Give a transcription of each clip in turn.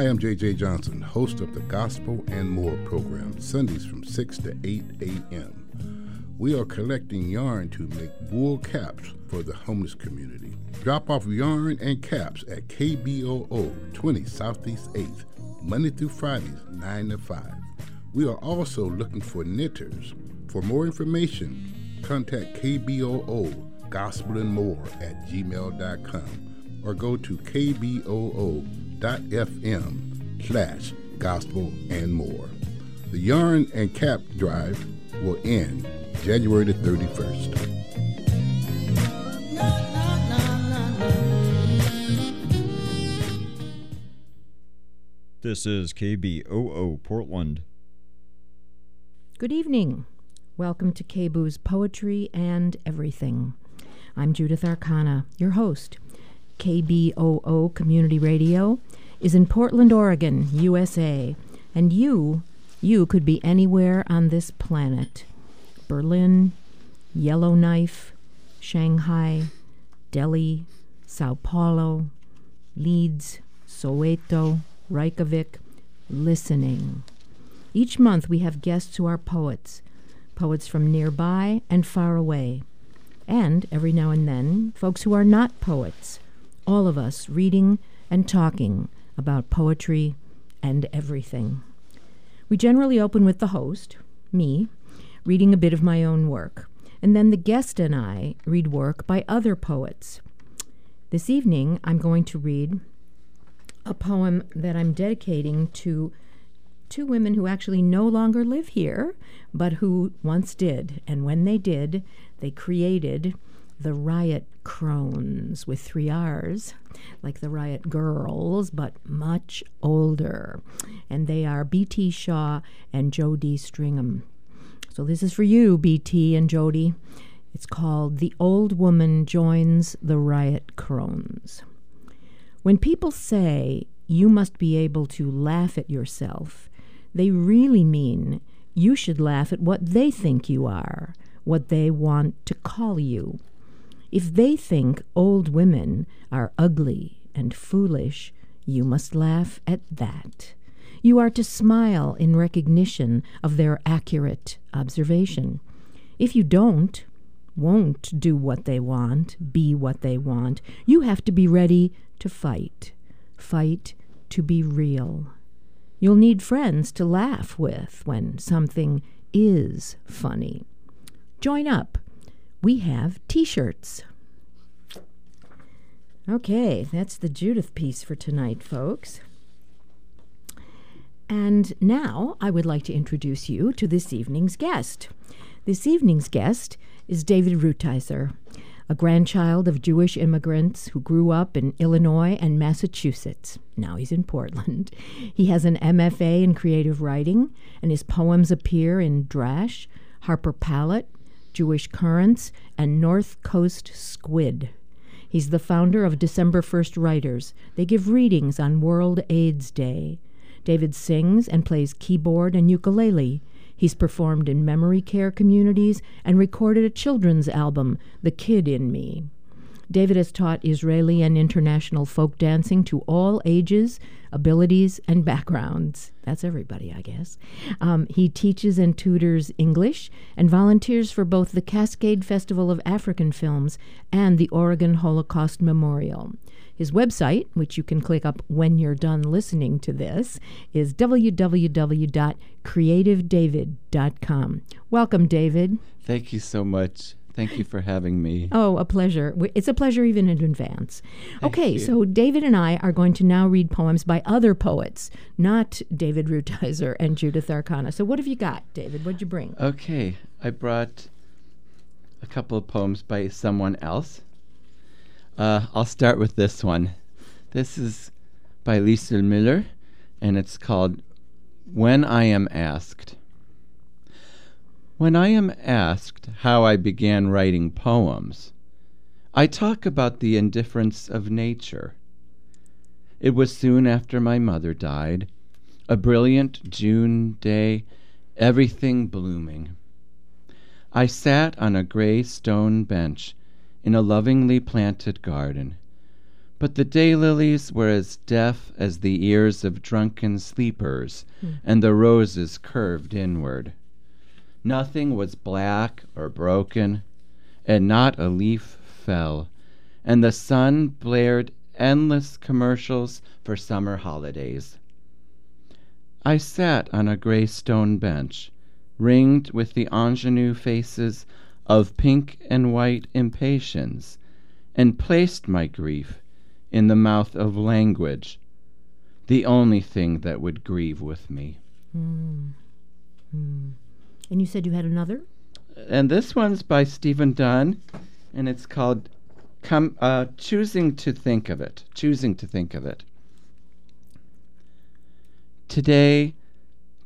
Hi, I'm JJ Johnson, host of the Gospel and More program, Sundays from 6 to 8 a.m. We are collecting yarn to make wool caps for the homeless community. Drop off yarn and caps at KBOO 20 Southeast 8th, Monday through Fridays, 9 to 5. We are also looking for knitters. For more information, contact KBOO Gospel and More at gmail.com or go to kboo.fm slash gospel and more. The yarn and cap drive will end January the 31st. This is KBOO Portland. Good evening. Welcome to KBOO's Poetry and Everything. I'm Judith Arcana, your host. KBOO Community Radio is in Portland, Oregon, USA, and you, you could be anywhere on this planet. Berlin, Yellowknife, Shanghai, Delhi, Sao Paulo, Leeds, Soweto, Reykjavik, listening. Each month we have guests who are poets, poets from nearby and far away, and every now and then folks who are not poets, all of us reading and talking about poetry and everything. We generally open with the host, me, reading a bit of my own work, and then the guest and I read work by other poets. This evening I'm going to read a poem that I'm dedicating to two women who actually no longer live here, but who once did. And when they did, they created the Riot Crones with three R's, like the Riot Girls, but much older. And they are B.T. Shaw and Jody Stringham. So this is for you, B.T. and Jody. It's called The Old Woman Joins the Riot Crones. When people say you must be able to laugh at yourself, they really mean you should laugh at what they think you are, what they want to call you. If they think old women are ugly and foolish, you must laugh at that. You are to smile in recognition of their accurate observation. If you don't, won't do what they want, be what they want, you have to be ready to fight. Fight to be real. You'll need friends to laugh with when something is funny. Join up. We have t shirts. Okay, that's the Judith piece for tonight, folks. And now I would like to introduce you to this evening's guest. This evening's guest is David Rutiezer a grandchild of Jewish immigrants who grew up in Illinois and Massachusetts. Now he's in Portland. He has an MFA in creative writing, and his poems appear in Drash, Harpur Palate, Jewish Currents, and North Coast Squid. He's the founder of December 1st Writers. They give readings on World AIDS Day. David sings and plays keyboard and ukulele. He's performed in memory care communities and recorded a children's album, The Kid in Me. David has taught Israeli and international folk dancing to all ages, abilities, and backgrounds. That's everybody, I guess. Um, he teaches and tutors English and volunteers for both the Cascade Festival of African Films and the Oregon Holocaust Memorial. His website, which you can click up when you're done listening to this, is www.creativedavid.com. Welcome, David. Thank you so much. Thank you for having me. Oh, a pleasure. It's a pleasure even in advance. okay, so David and I are going to now read poems by other poets, not David Rutiezer and Judith Arcana. So what have you got, David? What'd you bring? Okay, I brought a couple of poems by someone else. Uh, I'll start with this one. This is by Lisa Miller, and it's called When I Am Asked. When I am asked how I began writing poems, I talk about the indifference of nature. It was soon after my mother died, a brilliant June day, everything blooming. I sat on a gray stone bench in a lovingly planted garden, But the daylilies were as deaf as the ears of drunken sleepers, hmm. and the roses curved inward. Nothing was black or broken, and not a leaf fell, and the sun blared endless commercials for summer holidays. I sat on a gray stone bench, ringed with the ingenue faces of pink and white impatiens, and placed my grief in the mouth of language, the only thing that would grieve with me. Mm. Mm. And you said you had another? And this one's by Stephen Dunn, and it's called "Come uh, Choosing to Think of It." Choosing to think of it. Today,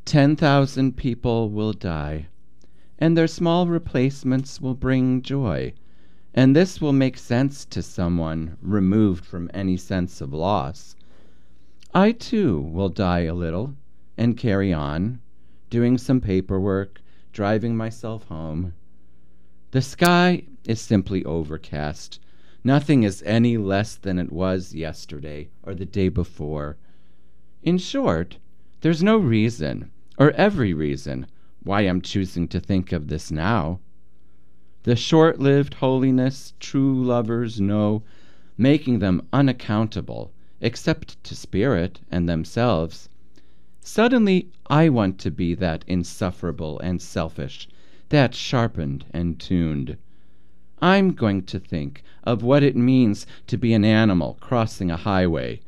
10,000 people will die, and their small replacements will bring joy. And this will make sense to someone removed from any sense of loss. I too will die a little and carry on, doing some paperwork, driving myself home. The sky is simply overcast. Nothing is any less than it was yesterday or the day before. In short, there's no reason, or every reason, why I'm choosing to think of this now. The short lived holiness true lovers know, making them unaccountable, except to spirit and themselves. Suddenly I want to be that insufferable and selfish, that sharpened and tuned. I'm going to think of what it means to be an animal crossing a highway,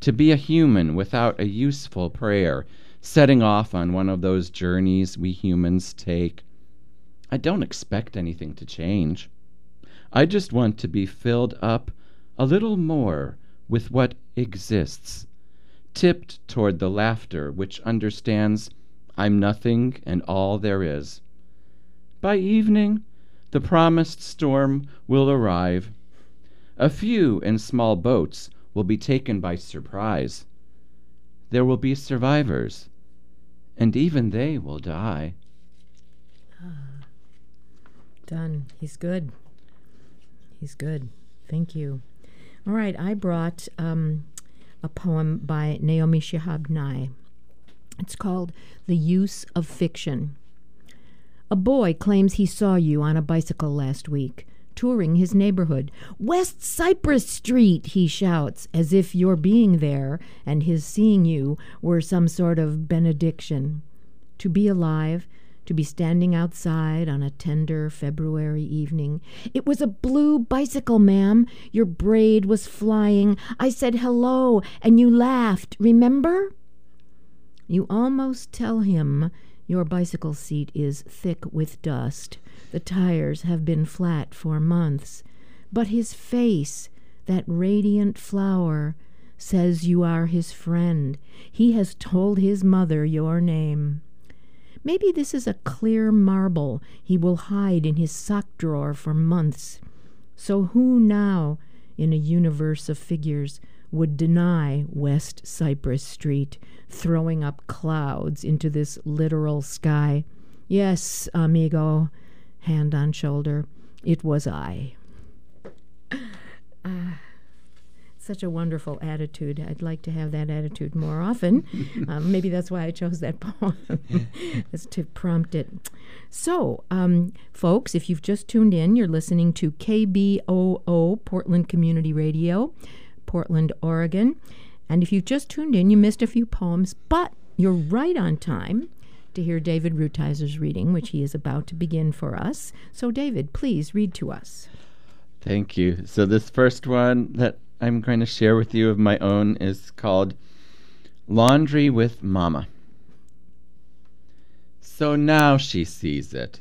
to be a human without a useful prayer, setting off on one of those journeys we humans take. I don't expect anything to change. I just want to be filled up a little more with what exists, tipped toward the laughter which understands I'm nothing and all there is. By evening, the promised storm will arrive. A few in small boats will be taken by surprise. There will be survivors, and even they will die. Done. He's good. He's good. Thank you. All right, I brought um, a poem by Naomi Shihab Nye. It's called The Use of Fiction. A boy claims he saw you on a bicycle last week, touring his neighborhood. West Cypress Street, he shouts, as if your being there and his seeing you were some sort of benediction. To be alive, to be standing outside on a tender February evening. It was a blue bicycle, ma'am. Your braid was flying. I said hello, and you laughed. Remember? You almost tell him your bicycle seat is thick with dust. The tires have been flat for months. But his face, that radiant flower, says you are his friend. He has told his mother your name. Maybe this is a clear marble he will hide in his sock drawer for months. So who now, in a universe of figures, would deny West Cypress Street, throwing up clouds into this literal sky? Yes, amigo, hand on shoulder, it was I. Ah such a wonderful attitude. I'd like to have that attitude more often. um, maybe that's why I chose that poem, is to prompt it. So, um, folks, if you've just tuned in, you're listening to KBOO Portland Community Radio, Portland, Oregon. And if you've just tuned in, you missed a few poems, but you're right on time to hear David Rutiezer's reading, which he is about to begin for us. So, David, please read to us. Thank you. So, this first one that I'm going to share with you of my own is called Laundry with Mama. So now she sees it.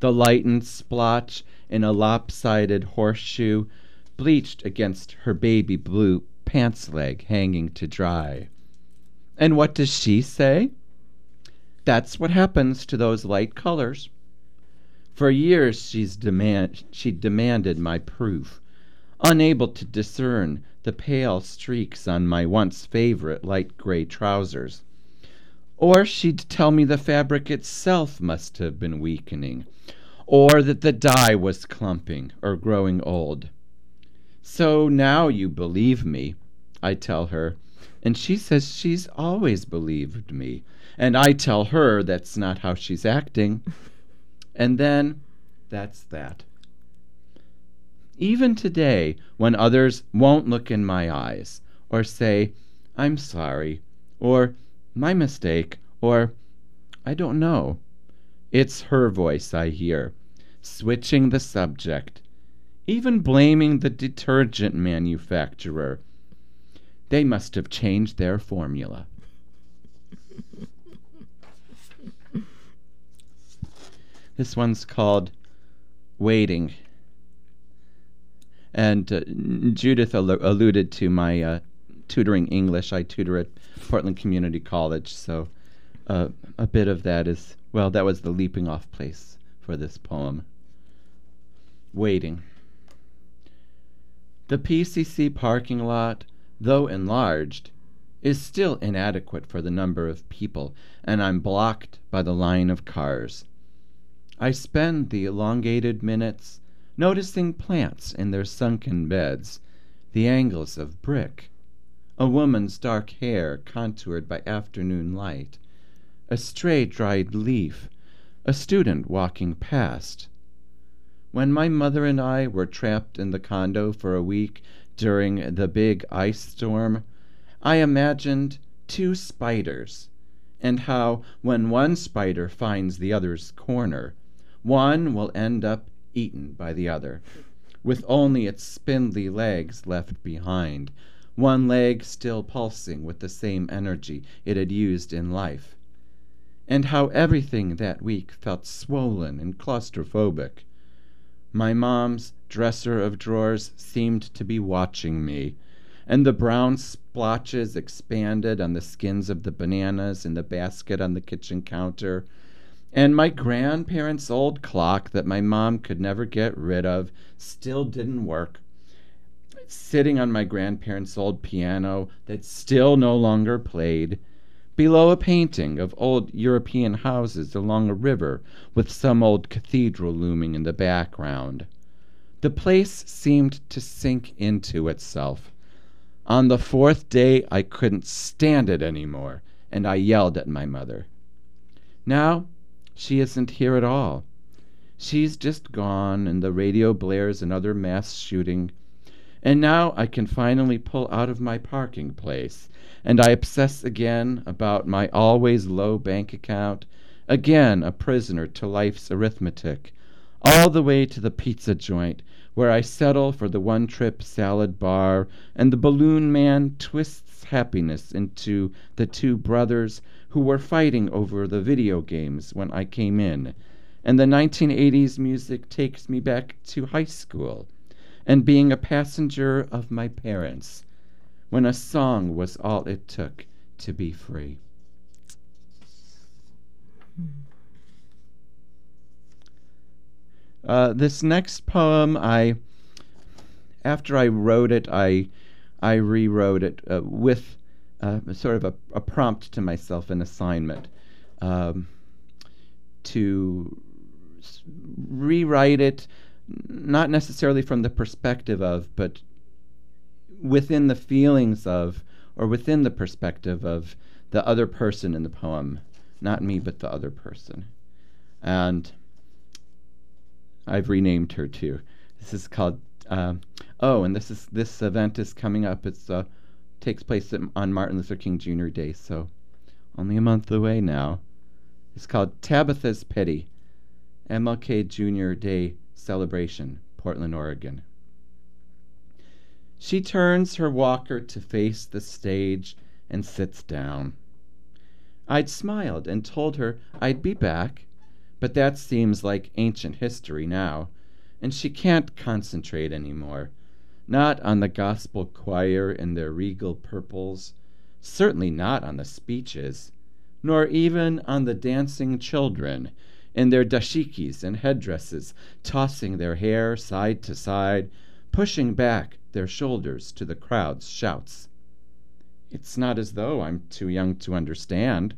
The lightened splotch in a lopsided horseshoe bleached against her baby blue pants leg hanging to dry. And what does she say? That's what happens to those light colors. For years she's demand she demanded my proof unable to discern the pale streaks on my once favorite light gray trousers. Or she'd tell me the fabric itself must have been weakening, or that the dye was clumping or growing old. So now you believe me, I tell her, and she says she's always believed me. And I tell her that's not how she's acting. And then that's that. Even today, when others won't look in my eyes, or say, I'm sorry, or my mistake, or I don't know, it's her voice I hear, switching the subject, even blaming the detergent manufacturer. They must have changed their formula. this one's called Waiting. And uh, Judith al- alluded to my uh, tutoring English. I tutor at Portland Community College, so uh, a bit of that is, well, that was the leaping off place for this poem. Waiting. The PCC parking lot, though enlarged, is still inadequate for the number of people, and I'm blocked by the line of cars. I spend the elongated minutes noticing plants in their sunken beds, the angles of brick, a woman's dark hair contoured by afternoon light, a stray dried leaf, a student walking past. When my mother and I were trapped in the condo for a week during the big ice storm, I imagined two spiders, and how, when one spider finds the other's corner, one will end up eaten by the other, with only its spindly legs left behind, one leg still pulsing with the same energy it had used in life. And how everything that week felt swollen and claustrophobic. My mom's dresser of drawers seemed to be watching me, and the brown splotches expanded on the skins of the bananas in the basket on the kitchen counter and my grandparents' old clock that my mom could never get rid of still didn't work. Sitting on my grandparents' old piano that still no longer played, below a painting of old European houses along a river with some old cathedral looming in the background. The place seemed to sink into itself. On the fourth day, I couldn't stand it any more, and I yelled at my mother. Now, she isn't here at all. She's just gone, and the radio blares another mass shooting. And now I can finally pull out of my parking place, and I obsess again about my always low bank account, again a prisoner to life's arithmetic, all the way to the pizza joint, where I settle for the one trip salad bar, and the balloon man twists happiness into the two brothers who were fighting over the video games when I came in, and the 1980s music takes me back to high school and being a passenger of my parents when a song was all it took to be free. Uh, this next poem, I after I wrote it, I I rewrote it uh, with uh, sort of a, a, prompt to myself, an assignment um, to s- rewrite it, not necessarily from the perspective of, but within the feelings of, or within the perspective of the other person in the poem, not me, but the other person. And I've renamed her too. This is called. Uh, oh, and this is this event is coming up. It's uh, takes place on Martin Luther King Jr. Day, so only a month away now. It's called Tabitha's Pity, MLK Jr. Day Celebration, Portland, Oregon. She turns her walker to face the stage and sits down. I'd smiled and told her I'd be back, but that seems like ancient history now, and she can't concentrate any more not on the gospel choir in their regal purples, certainly not on the speeches, nor even on the dancing children in their dashikis and headdresses, tossing their hair side to side, pushing back their shoulders to the crowd's shouts. It's not as though I'm too young to understand.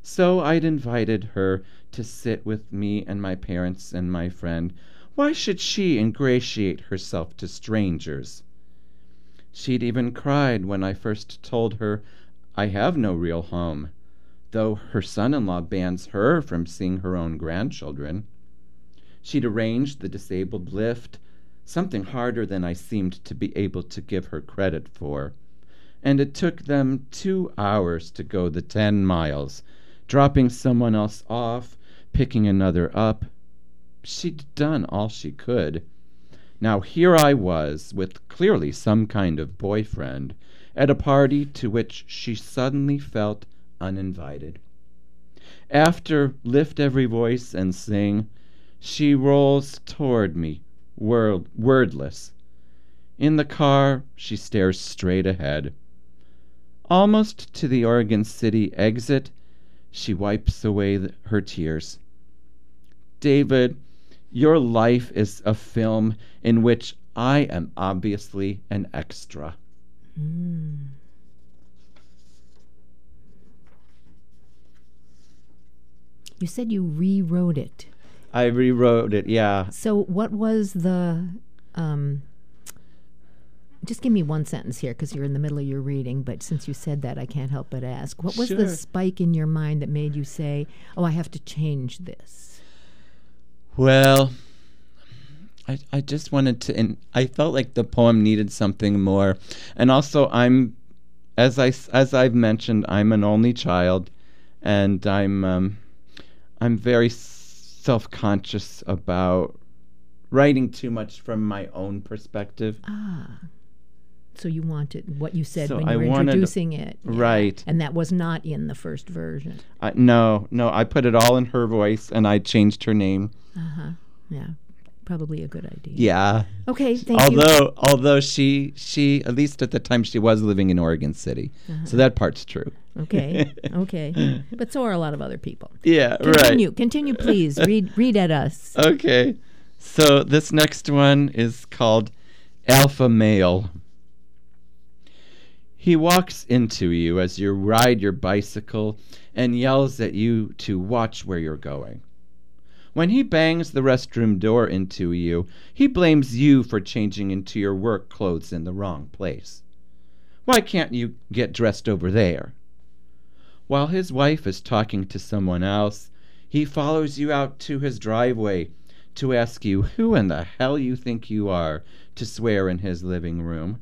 So I'd invited her to sit with me and my parents and my friend Why should she ingratiate herself to strangers? She'd even cried when I first told her I have no real home, though her son in law bans her from seeing her own grandchildren. She'd arranged the disabled lift, something harder than I seemed to be able to give her credit for, and it took them two hours to go the ten miles, dropping someone else off, picking another up. She'd done all she could. Now here I was, with clearly some kind of boyfriend, at a party to which she suddenly felt uninvited. After Lift Every Voice and Sing, she rolls toward me, word, wordless. In the car, she stares straight ahead. Almost to the Oregon City exit, she wipes away th- her tears. David, your life is a film in which I am obviously an extra. Mm. You said you rewrote it. I rewrote it, yeah. So, what was the. Um, just give me one sentence here because you're in the middle of your reading, but since you said that, I can't help but ask. What was Sure. the spike in your mind that made you say, oh, I have to change this? Well, I, I just wanted to, and I felt like the poem needed something more. And also, I'm, as I as I've mentioned, I'm an only child, and I'm um, I'm very self conscious about writing too much from my own perspective. Ah. So, you wanted what you said So when I you were wanted- introducing it. Right. And that was not in the first version. I, no, no, I put it all in her voice, and I changed her name. Uh huh. Yeah. Probably a good idea. Yeah. Okay. Thank you. although although she she at least at the time she was living in Oregon City, Uh-huh. so that part's true. Okay. Okay. but so are a lot of other people. Yeah, Continue. right. Continue, please. read read at us. Okay, so this next one is called Alpha Male. He walks into you as you ride your bicycle and yells at you to watch where you're going. When he bangs the restroom door into you, he blames you for changing into your work clothes in the wrong place. Why can't you get dressed over there? While his wife is talking to someone else, he follows you out to his driveway to ask you who in the hell you think you are to swear in his living room.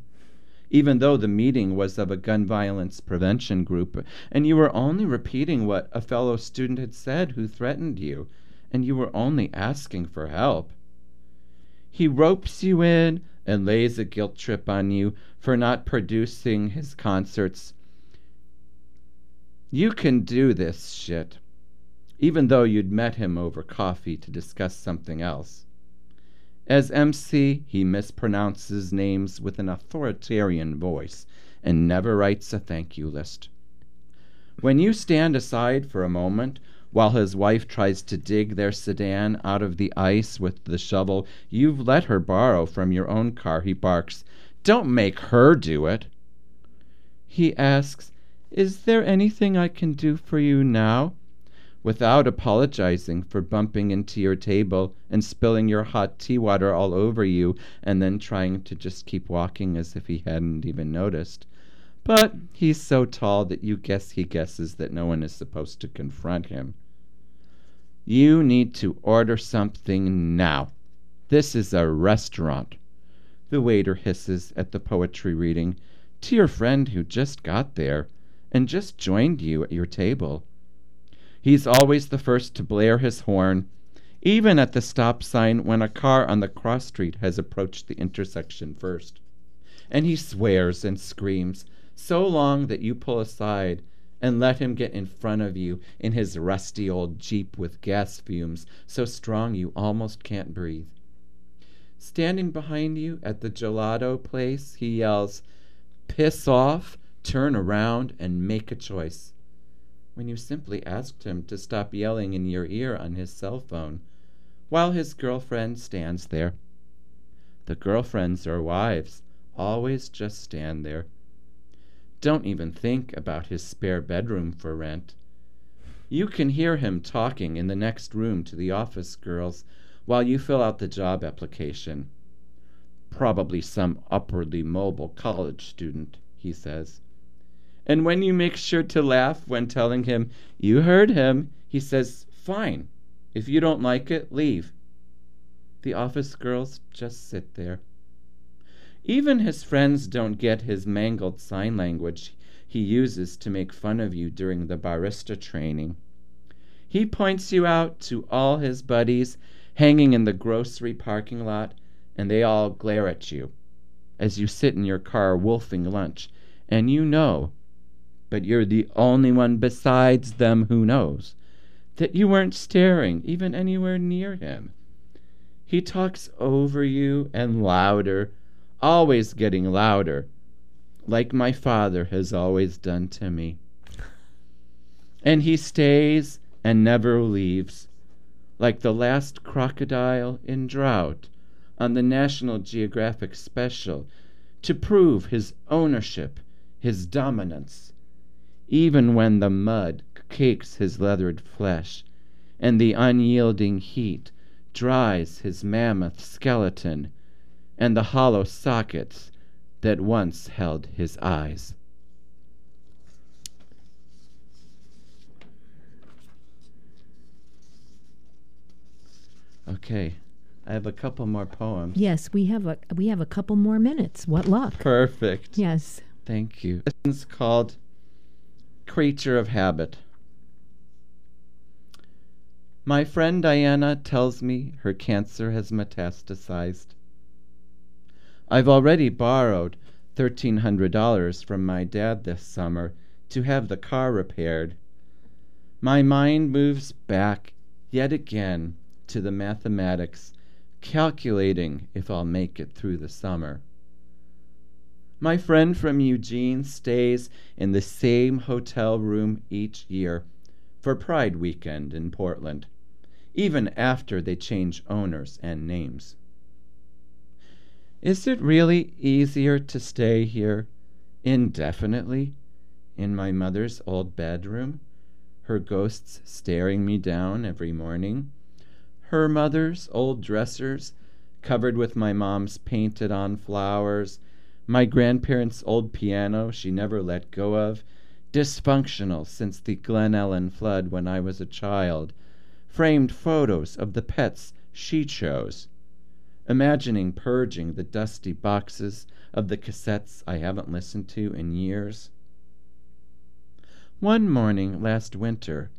Even though the meeting was of a gun violence prevention group, and you were only repeating what a fellow student had said who threatened you, and you were only asking for help. He ropes you in and lays a guilt trip on you for not producing his concerts. You can do this shit even though you'd met him over coffee to discuss something else. As MC, he mispronounces names with an authoritarian voice and never writes a thank you list. When you stand aside for a moment while his wife tries to dig their sedan out of the ice with the shovel you've let her borrow from your own car, he barks, Don't make her do it. He asks, Is there anything I can do for you now? without apologizing for bumping into your table and spilling your hot tea water all over you and then trying to just keep walking as if he hadn't even noticed. But he's so tall that you guess he guesses that no one is supposed to confront him. You need to order something now. This is a restaurant. The waiter hisses at the poetry reading to your friend who just got there and just joined you at your table. He's always the first to blare his horn, even at the stop sign when a car on the cross street has approached the intersection first. And he swears and screams so long that you pull aside and let him get in front of you in his rusty old Jeep with gas fumes so strong you almost can't breathe. Standing behind you at the gelato place, he yells, Piss off, turn around, and make a choice when you simply asked him to stop yelling in your ear on his cell phone while his girlfriend stands there. The girlfriends or wives always just stand there. Don't even think about his spare bedroom for rent. You can hear him talking in the next room to the office girls while you fill out the job application. Probably some upwardly mobile college student, he says. And when you make sure to laugh when telling him you heard him, he says, Fine. If you don't like it, leave. The office girls just sit there. Even his friends don't get his mangled sign language he uses to make fun of you during the barista training. He points you out to all his buddies hanging in the grocery parking lot, and they all glare at you as you sit in your car wolfing lunch, and you know, but you're the only one besides them who knows, that you weren't staring even anywhere near him. He talks over you and louder always getting louder, like my father has always done to me. And he stays and never leaves, like the last crocodile in drought on the National Geographic special, to prove his ownership, his dominance, even when the mud cakes his leathered flesh and the unyielding heat dries his mammoth skeleton and the hollow sockets that once held his eyes. Okay, I have a couple more poems. Yes, we have a we have a couple more minutes. What luck? Perfect. Yes. Thank you. This one's called Creature of Habit. My friend Diana tells me her cancer has metastasized. I've already borrowed $1,300 from my dad this summer to have the car repaired. My mind moves back yet again to the mathematics, calculating if I'll make it through the summer. My friend from Eugene stays in the same hotel room each year for Pride weekend in Portland, even after they change owners and names. Is it really easier to stay here indefinitely in my mother's old bedroom, her ghosts staring me down every morning, her mother's old dressers covered with my mom's painted on flowers, my grandparents' old piano she never let go of, dysfunctional since the Glen Ellyn flood when I was a child, framed photos of the pets she chose imagining purging the dusty boxes of the cassettes I haven't listened to in years. One morning last winter,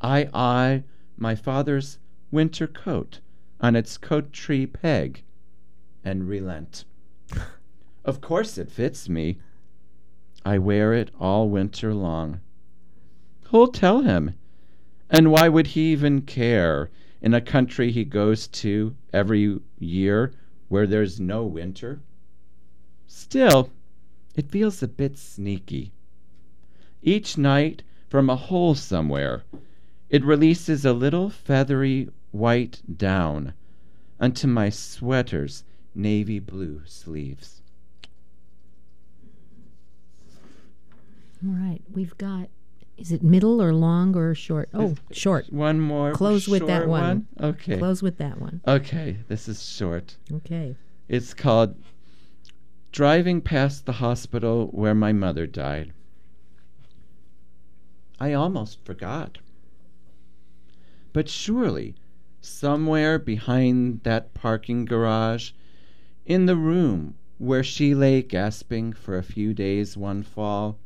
I eye my father's winter coat on its coat tree peg and relent. of course it fits me. I wear it all winter long. Who'll tell him? And why would he even care in a country he goes to every year where there's no winter. Still, it feels a bit sneaky. Each night, from a hole somewhere, it releases a little feathery white down unto my sweater's navy blue sleeves. All right, we've got is it middle or long or short? Oh, short. One more. Close with that short one. Okay. Close with that one. Okay, this is short. Okay. It's called Driving Past the Hospital Where My Mother Died. I almost forgot. But surely, somewhere behind that parking garage, in the room where she lay gasping for a few days one fall,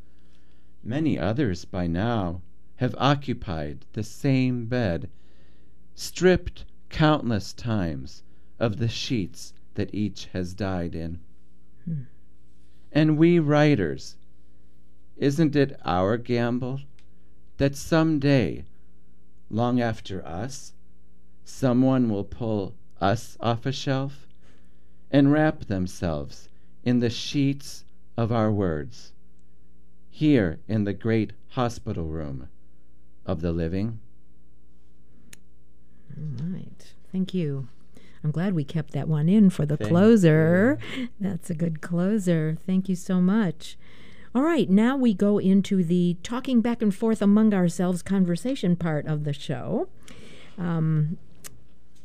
Many others by now have occupied the same bed, stripped countless times of the sheets that each has died in. Hmm. And we writers, isn't it our gamble that some day, long after us, someone will pull us off a shelf and wrap themselves in the sheets of our words? Here in the great hospital room of the living. All right. Thank you. I'm glad we kept that one in for the Thank closer. You. That's a good closer. Thank you so much. All right, now we go into the talking back and forth among ourselves conversation part of the show. Um,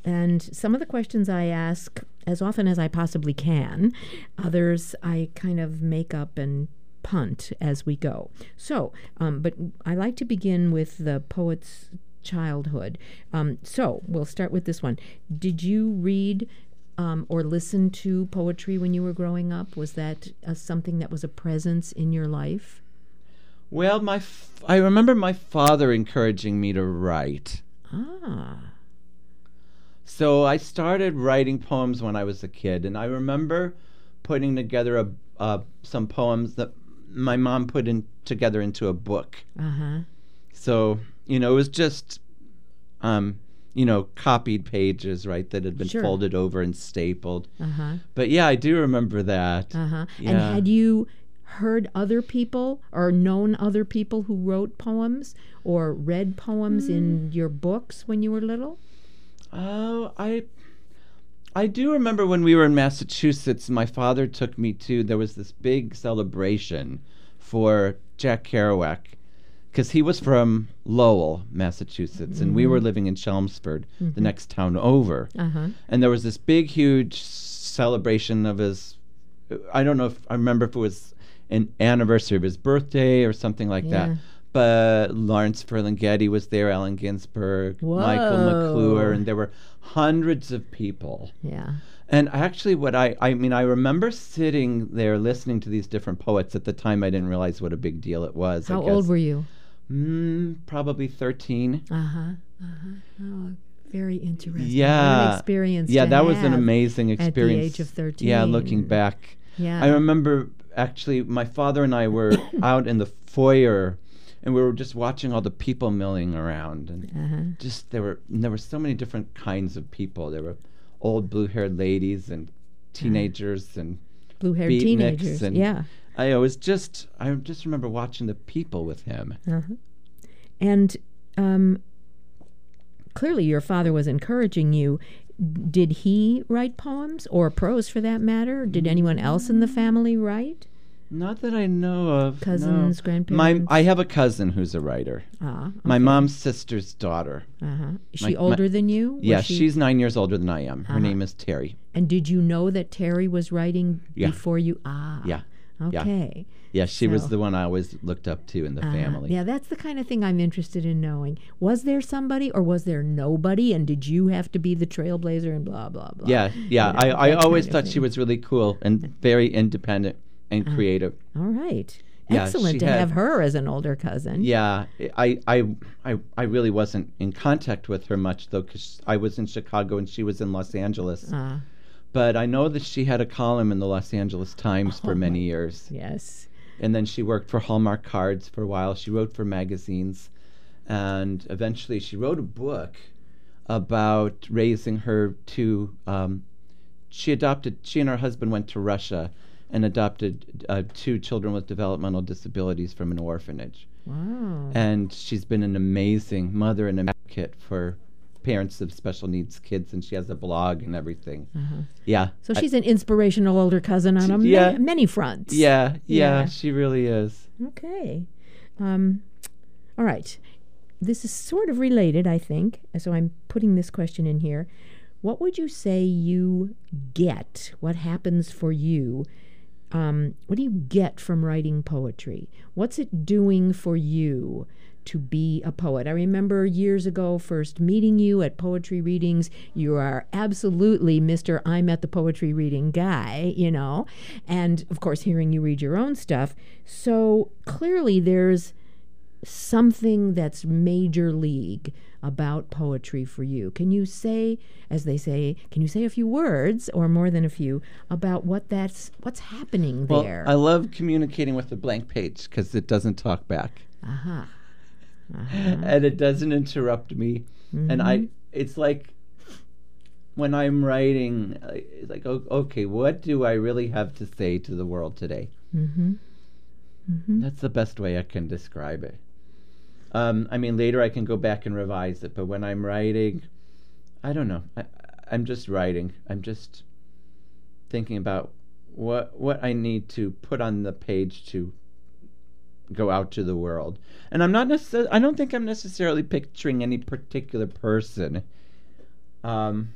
and some of the questions I ask as often as I possibly can, others I kind of make up and punt as we go. So, um, but I like to begin with the poet's childhood. Um, so we'll start with this one. Did you read um, or listen to poetry when you were growing up? Was that uh, something that was a presence in your life? Well, my f- I remember my father encouraging me to write. Ah, So I started writing poems when I was a kid, and I remember putting together a uh, some poems that my mom put in together into a book. uh huh. So you know, it was just, um, you know, copied pages, right, that had been Sure. folded over and stapled. Uh huh. But yeah, I do remember that. Uh huh. And had you heard other people or known other people who wrote poems or read poems Hmm. in your books when you were little? Oh, I I do remember when we were in Massachusetts, my father took me to there was this big celebration for Jack Kerouac because he was from Lowell, Massachusetts, and we were living in Chelmsford, the next town over. Uh huh. And there was this big, huge celebration of his. I don't know if I remember if it was an anniversary of his birthday or something like Yeah. that. But Lawrence Ferlinghetti was there, Allen Ginsberg, Michael McClure, and there were hundreds of people. Yeah. And actually, what I, I mean, I remember sitting there listening to these different poets. At the time, I didn't realize what a big deal it was. I How old were you? Mm, probably 13. Uh huh. Uh huh. Oh, very interesting. Yeah. experience. Yeah, that was an amazing at the experience. age of 13. Yeah, looking back. Yeah. I remember actually my father and I were out in the foyer and we were just watching all the people milling around and Uh-huh. just there were there were so many different kinds of people. There were old blue-haired ladies and teenagers and Blue-haired teenagers. and yeah. I was just I just remember watching the people with him. Uh-huh. And um, clearly, your father was encouraging you. Did he write poems or prose for that matter? Did anyone else in the family write? Not that I know of. no. Cousins, My grandparents? I have a cousin who's a writer. Ah, My mom's sister's daughter. Uh-huh. Is she my- older than you? Yeah, she- she's nine years older than I am. Her Uh-huh. name is Terry. And did you know that Terry was writing Yeah. before you? Ah. Yeah. Okay. Yeah, yeah she So- was the one I always looked up to in the Uh-huh. family. Yeah, that's the kind of thing I'm interested in knowing. Was there somebody or was there nobody? And did you have to be the trailblazer and blah, blah, blah? Yeah, yeah. know, I, I always thought she was really cool and very independent and Uh-huh. creative. All right. Yeah, Excellent to had- have her as an older cousin. Yeah, I, I, I, I really wasn't in contact with her much though, because I was in Chicago and she was in Los Angeles. Ah, But I know that she had a column in the Los Angeles Times for Oh, many my- years, yes. and then she worked for Hallmark Cards for a while. She wrote for magazines, and eventually she wrote a book about raising her two. Um, she adopted. She and her husband went to Russia and adopted uh, two children with developmental disabilities from an orphanage. Wow. And she's been an amazing mother and advocate for parents of special needs kids, and she has a blog and everything. Uh-huh. Yeah. So I- she's an inspirational older cousin on a ma- many fronts. yeah, yeah, Yeah. she really is. Okay. Um, all right. This is sort of related, I think. So I'm putting this question in here. What would you say you get? What happens for you? Um, what do you get from writing poetry? What's it doing for you to be a poet? I remember years ago first meeting you at poetry readings. You are absolutely Mr. I'm at the poetry reading guy, you know, and of course, hearing you read your own stuff. So clearly, there's something that's major league about poetry for you. Can you say, as they say, can you say a few words or more than a few about what that's what's happening Well, there? I love communicating with a blank page because it doesn't talk back Aha. and it doesn't interrupt me. And I, it's like when I'm writing, it's like, okay, what do I really have to say to the world today? Mm-hmm. Mm-hmm. That's the best way I can describe it. Um, I mean, later I can go back and revise it, but when I'm writing, I don't know. I, I'm just writing. I'm just thinking about what what I need to put on the page to go out to the world. And I'm not necessarily. I don't think I'm necessarily picturing any particular person. Um,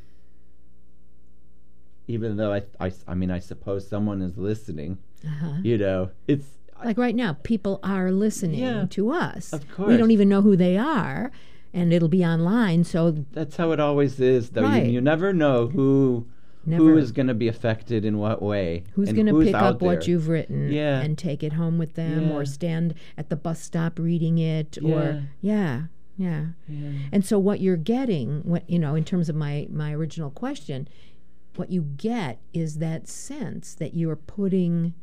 even though I, I, I mean, I suppose someone is listening. Uh-huh. You know, it's Like right now, people are listening Yeah, to us. of course. We don't even know who they are, and it'll be online, so that's how it always is. Though Right. you, you never know who never who is going to be affected in what way. who's going to pick up what you've written Yeah. and take it home with them or stand at the bus stop reading it Yeah. or yeah yeah Yeah. and so what you're getting what you know in terms of my my original question what you get is that sense that you're putting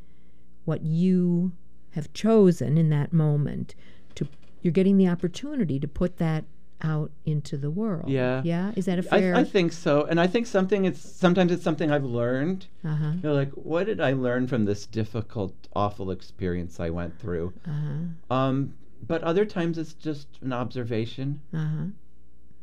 what you have chosen in that moment to you're getting the opportunity to put that out into the world Yeah. yeah is that a fair I, I think so, and I think something. It's sometimes it's something I've learned. uh-huh You're like, what did I learn from this difficult, awful experience I went through? uh-huh Um, but other times it's just an observation. uh-huh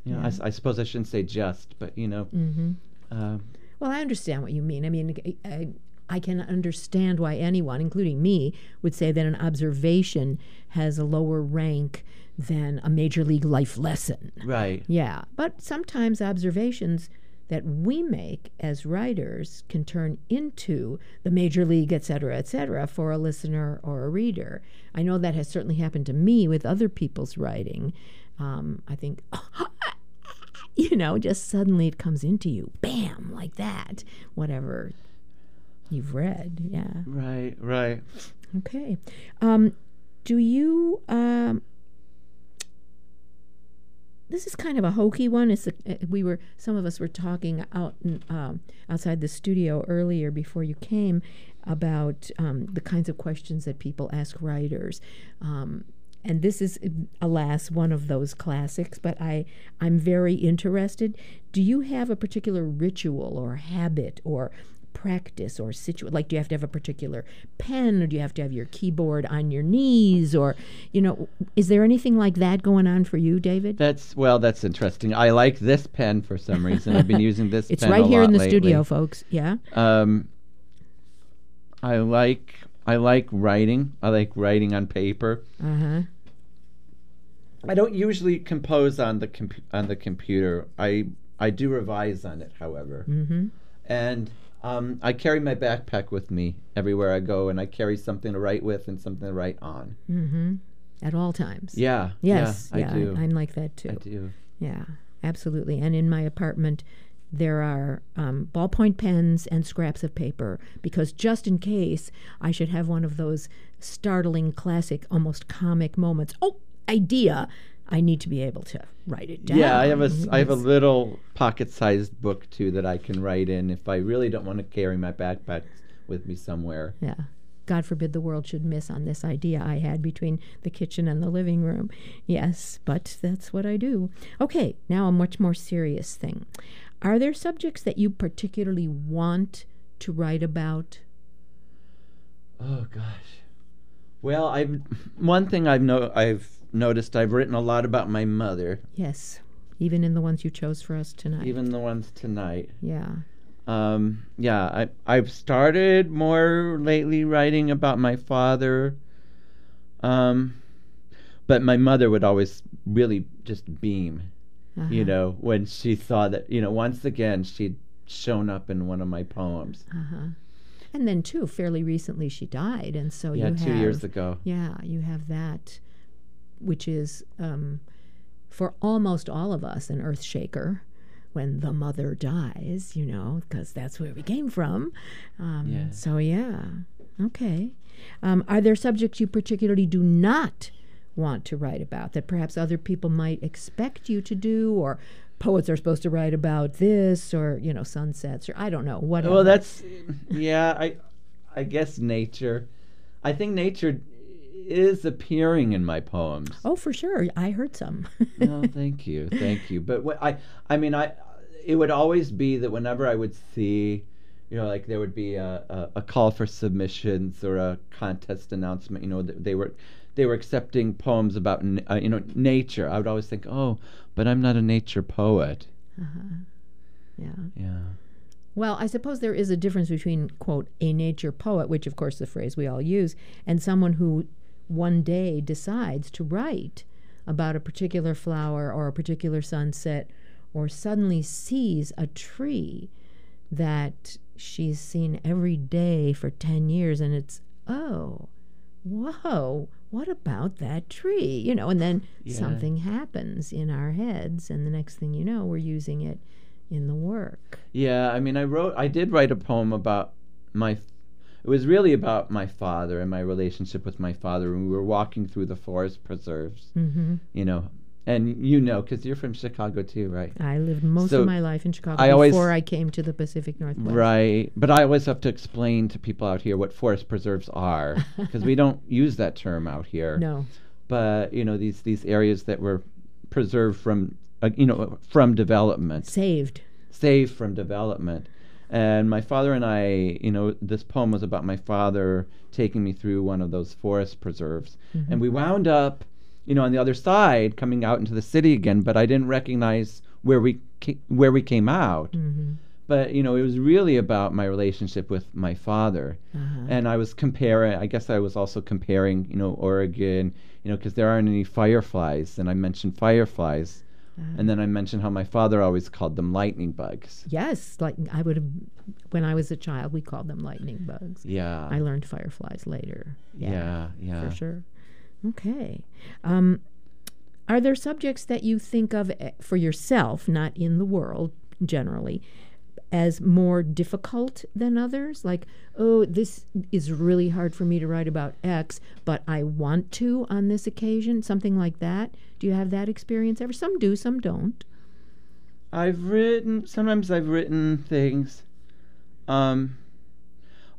You know, I s I I, suppose I shouldn't say just, but you know, mm-hmm uh, Well, I understand what you mean. I mean, I, I can understand why anyone, including me, would say that an observation has a lower rank than a major league life lesson. right. Yeah, but sometimes observations that we make as writers can turn into the major league, et cetera, et cetera, for a listener or a reader. I know that has certainly happened to me with other people's writing. Um, I think, you know, just suddenly it comes into you, bam, like that, whatever you've read. Yeah. Right, right. Okay. Um, do you? Um, this is kind of a hokey one. It's a, uh, we were some of us were talking out in, um, outside the studio earlier before you came about um, the kinds of questions that people ask writers. Um, and this is, alas, one of those classics. But I, I'm very interested. Do you have a particular ritual or habit or practice or situ like do you have to have a particular pen or do you have to have your keyboard on your knees or you know is there anything like that going on for you david That's well. That's interesting. I like this pen for some reason. I've been using this. it's right here in the lately. studio folks yeah Um, I like I like writing. I like writing on paper. uh-huh I don't usually compose on the compu- on the computer. I I do revise on it, however. mm-hmm And um, I carry my backpack with me everywhere I go, and I carry something to write with and something to write on. mm-hmm at all times Yeah. yes Yeah, I do. I'm like that too I do. Yeah, absolutely. And in my apartment, there are um, ballpoint pens and scraps of paper because just in case I should have one of those startling, classic, almost comic moments. Oh, idea! I need to be able to write it down. Yeah, I have a I have a little pocket-sized book too that I can write in if I really don't want to carry my backpack with me somewhere. Yeah. God forbid the world should miss on this idea I had between the kitchen and the living room. Yes, but that's what I do. Okay, now a much more serious thing. Are there subjects that you particularly want to write about? Oh gosh. Well, I've one thing I've no I've noticed I've written a lot about my mother, Yes, even in the ones you chose for us tonight. even the ones tonight. yeah. Um, yeah, I I've started more lately writing about my father. Um, but my mother would always really just beam, Uh-huh. you know, when she saw that, you know, once again she'd shown up in one of my poems. Uh-huh. And then too, fairly recently she died, and so yeah, you two have years ago. Yeah, you have that, which is um, for almost all of us an earth shaker when the mother dies, you know, because that's where we came from. Um, Yeah. So, yeah. Okay. Um, are there subjects you particularly do not want to write about that perhaps other people might expect you to do, or poets are supposed to write about this, or, you know, sunsets, or I don't know, whatever? Well, that's yeah. I I guess nature. I think nature is appearing in my poems. Oh, for sure. I heard some. no, thank you, thank you. But what I I mean I it would always be that whenever I would see, you know, like there would be a, a, a call for submissions or a contest announcement. You know, th- they were they were accepting poems about uh, you know nature. I would always think, oh, but I'm not a nature poet. yeah. Yeah. Well, I suppose there is a difference between, quote, a nature poet, which of course the phrase we all use, and someone who one day decides to write about a particular flower or a particular sunset or suddenly sees a tree that she's seen every day for 10 years and it's, oh, whoa, what about that tree? You know, and then Yeah. something happens in our heads, and the next thing you know, we're using it in the work. Yeah, I mean, I wrote, I did write a poem about my. It was really about my father and my relationship with my father when we were walking through the forest preserves. hmm You know, and you know, because you're from Chicago too, right? I lived most So, of my life in Chicago I always- before I came to the Pacific Northwest. Right, but I always have to explain to people out here what forest preserves are because we don't use that term out here. No. But you know, these these areas that were preserved from, uh, you know, from development. Saved. saved from development. And my father and I, you know, this poem was about my father taking me through one of those forest preserves. And we wound up, you know, on the other side, coming out into the city again, but I didn't recognize where we ca- where we came out. hmm But, you know, it was really about my relationship with my father. Uh-huh. And I was comparing, I guess I was also comparing, you know, Oregon, you know, because there aren't any fireflies. And I mentioned fireflies. And then I mentioned how my father always called them lightning bugs. Yes, like I would have, when I was a child, we called them lightning bugs. Yeah. I learned fireflies later. yeah, yeah. for sure. Okay. Um, are there subjects that you think of eh, for yourself, not in the world generally, as more difficult than others? Like, oh, this is really hard for me to write about X, but I want to on this occasion, something like that. Do you have that experience ever? Some do, some don't. I've written sometimes I've written things. Um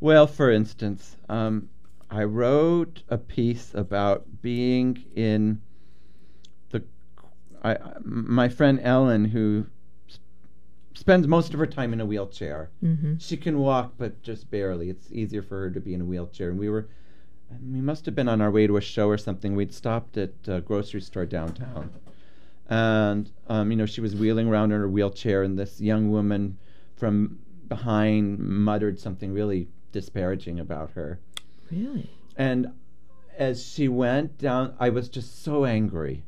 well, for instance, um I wrote a piece about being in the I my friend Ellen who spends most of her time in a wheelchair. Mm-hmm. She can walk but just barely. It's easier for her to be in a wheelchair and we were we must have been on our way to a show or something. We'd stopped at a grocery store downtown and um, you know she was wheeling around in her wheelchair, and this young woman from behind muttered something really disparaging about her. Really? And as she went down, I was just so angry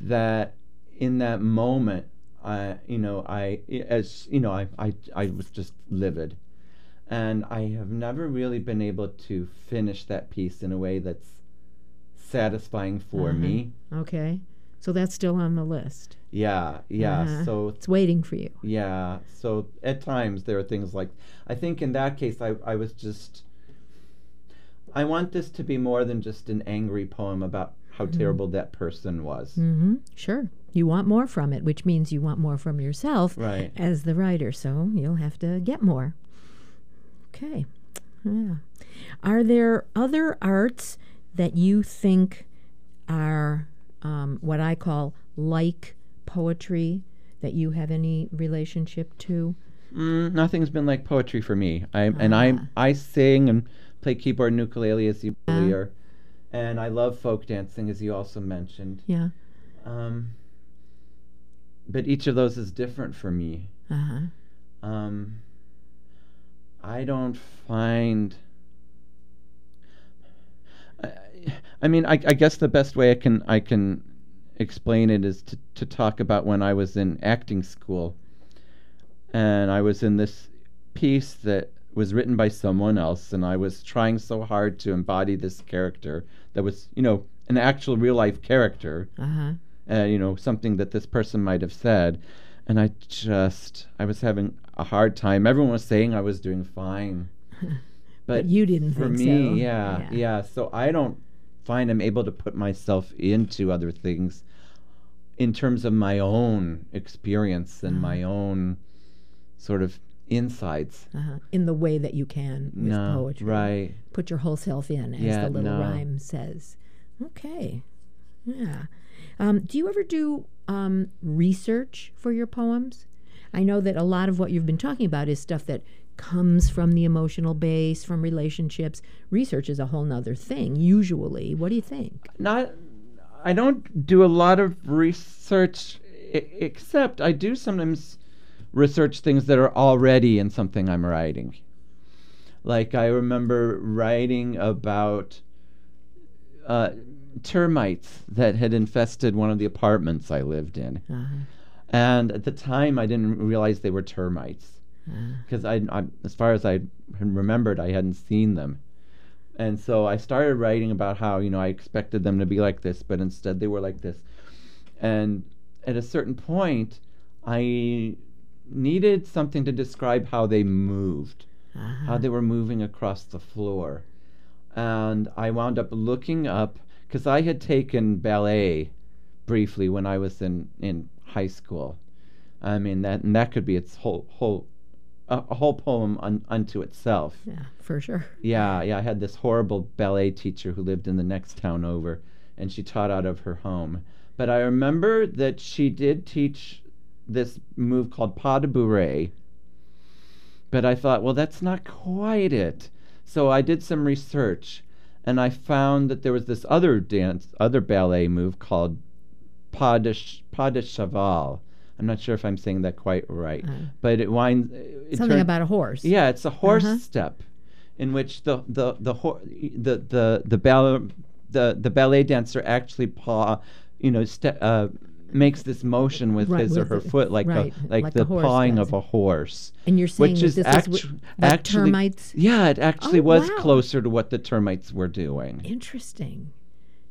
that in that moment, I, you know, I, as you know, I, I, I was just livid, and I have never really been able to finish that piece in a way that's satisfying for Uh-huh. me. Okay. So that's still on the list. Yeah, yeah. Uh-huh. So It's waiting for you. yeah, so at times there are things like I think in that case I I was just I want this to be more than just an angry poem about how terrible that person was. Mm-hmm. Sure. You want more from it, which means you want more from yourself Right. as the writer. So you'll have to get more. Okay. Yeah. Are there other arts that you think are um, what I call like poetry that you have any relationship to? Mm, nothing's been like poetry for me. I and I Ah. I sing and play keyboard and ukulele as you earlier, and I love folk dancing as you also mentioned. Yeah. Um, but each of those is different for me. Uh huh. um, I don't find. I, I mean, I, I guess the best way I can I can explain it is to, to talk about when I was in acting school, and I was in this piece that was written by someone else, and I was trying so hard to embody this character that was, you know, an actual real life character Uh huh. Uh, you know, something that this person might have said. And I just, I was having a hard time. Everyone was saying I was doing fine. But, you didn't for me, so. yeah, Yeah. yeah, So I don't find I'm able to put myself into other things in terms of my own experience and Uh-huh. my own sort of insights. Uh-huh. In the way that you can with no, poetry. right. Put your whole self in, as Yeah, the little no. rhyme says. Okay. Yeah. Um, do you ever do um, research for your poems? I know that a lot of what you've been talking about is stuff that comes from the emotional base, from relationships. Research is a whole nother thing, usually. What do you think? not I don't do a lot of research I- except I do sometimes research things that are already in something I'm writing. Like I remember writing about uh, termites that had infested one of the apartments I lived in. Uh-huh. And at the time, I didn't realize they were termites because I, I, as far as I remembered, I hadn't seen them. And so I started writing about how you know I expected them to be like this, but instead they were like this. And at a certain point, I needed something to describe how they moved, Uh-huh. how they were moving across the floor. And I wound up looking up because I had taken ballet briefly when I was in, in high school. I mean that and that could be its whole whole a, a whole poem un, unto itself. Yeah, for sure. Yeah, yeah. I had this horrible ballet teacher who lived in the next town over, and she taught out of her home. But I remember that she did teach this move called pas de bourrée. But I thought, well, that's not quite it. So I did some research, and I found that there was this other dance, other ballet move called pas de, pas de cheval. I'm not sure if I'm saying that quite right, Uh, but it winds. It something about a horse. yeah, it's a horse Uh-huh. step, in which the the the hor- the the the ballet the the ballet dancer actually paw, you know, ste- uh, makes this motion with Right, his or with her the- foot like right, a, like, like the, pawing does. of a horse. And you're saying Which that is this actu- is wi- like actually- termites. Yeah, it actually Oh, was wow. closer to what the termites were doing. Interesting.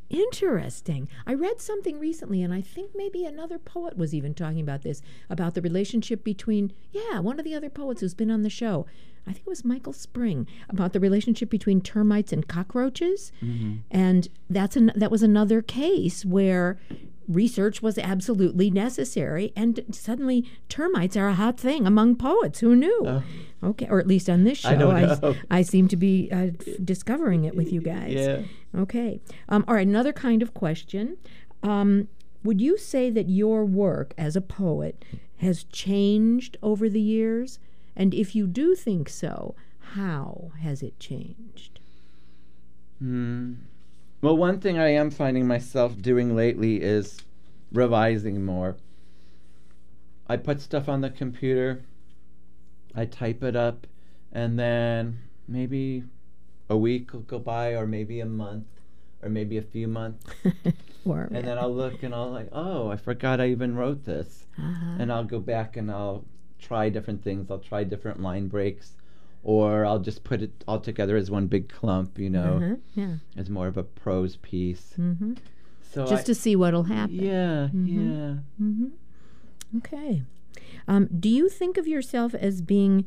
Interesting. I read something recently, and I think maybe another poet was even talking about this about the relationship between, yeah, one of the other poets who's been on the show. I think it was Michael Spring about the relationship between termites and cockroaches, mm-hmm. and that's an, that was another case where research was absolutely necessary, and suddenly termites are a hot thing among poets. Who knew? Okay, or at least on this show, I know. I seem to be uh, discovering it with you guys. Yeah. Okay. Um, all right. Another kind of question. Um, would you say that your work as a poet has changed over the years? And if you do think so, how has it changed? Hmm. Well, one thing I am finding myself doing lately is revising more. I put stuff on the computer, I type it up, and then maybe a week will go by, or maybe a month, or maybe a few months, and then I'll look and I'll like, oh, I forgot I even wrote this, uh and I'll go back and I'll try different things. I'll try different line breaks, or I'll just put it all together as one big clump, you know uh-huh, yeah. as more of a prose piece. hmm So Just I- to see what'll happen. yeah, Mhm. yeah. hmm Okay. Um, do you think of yourself as being